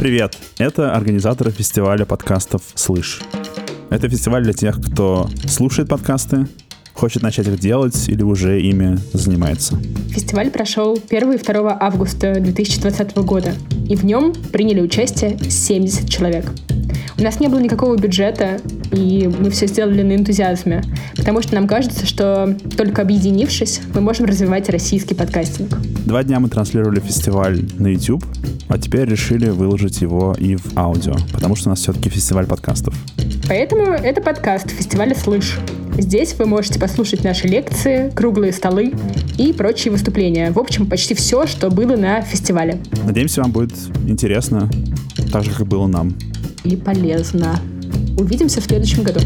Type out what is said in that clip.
Привет! Это организаторы фестиваля подкастов «Слышь». Это фестиваль для тех, кто слушает подкасты, хочет начать их делать или уже ими занимается. Фестиваль прошел 1 и 2 августа 2020 года, и в нем приняли участие 70 человек. У нас не было никакого бюджета, и мы все сделали на энтузиазме, потому что нам кажется, что только объединившись, мы можем развивать российский подкастинг. Два дня мы транслировали фестиваль на YouTube, а теперь решили выложить его и в аудио, потому что у нас все-таки фестиваль подкастов. Поэтому это подкаст фестиваля «Слышь». Здесь вы можете послушать наши лекции, круглые столы и прочие выступления. В общем, почти все, что было на фестивале. Надеемся, вам будет интересно, так же, как было нам. И полезно. Увидимся в следующем году.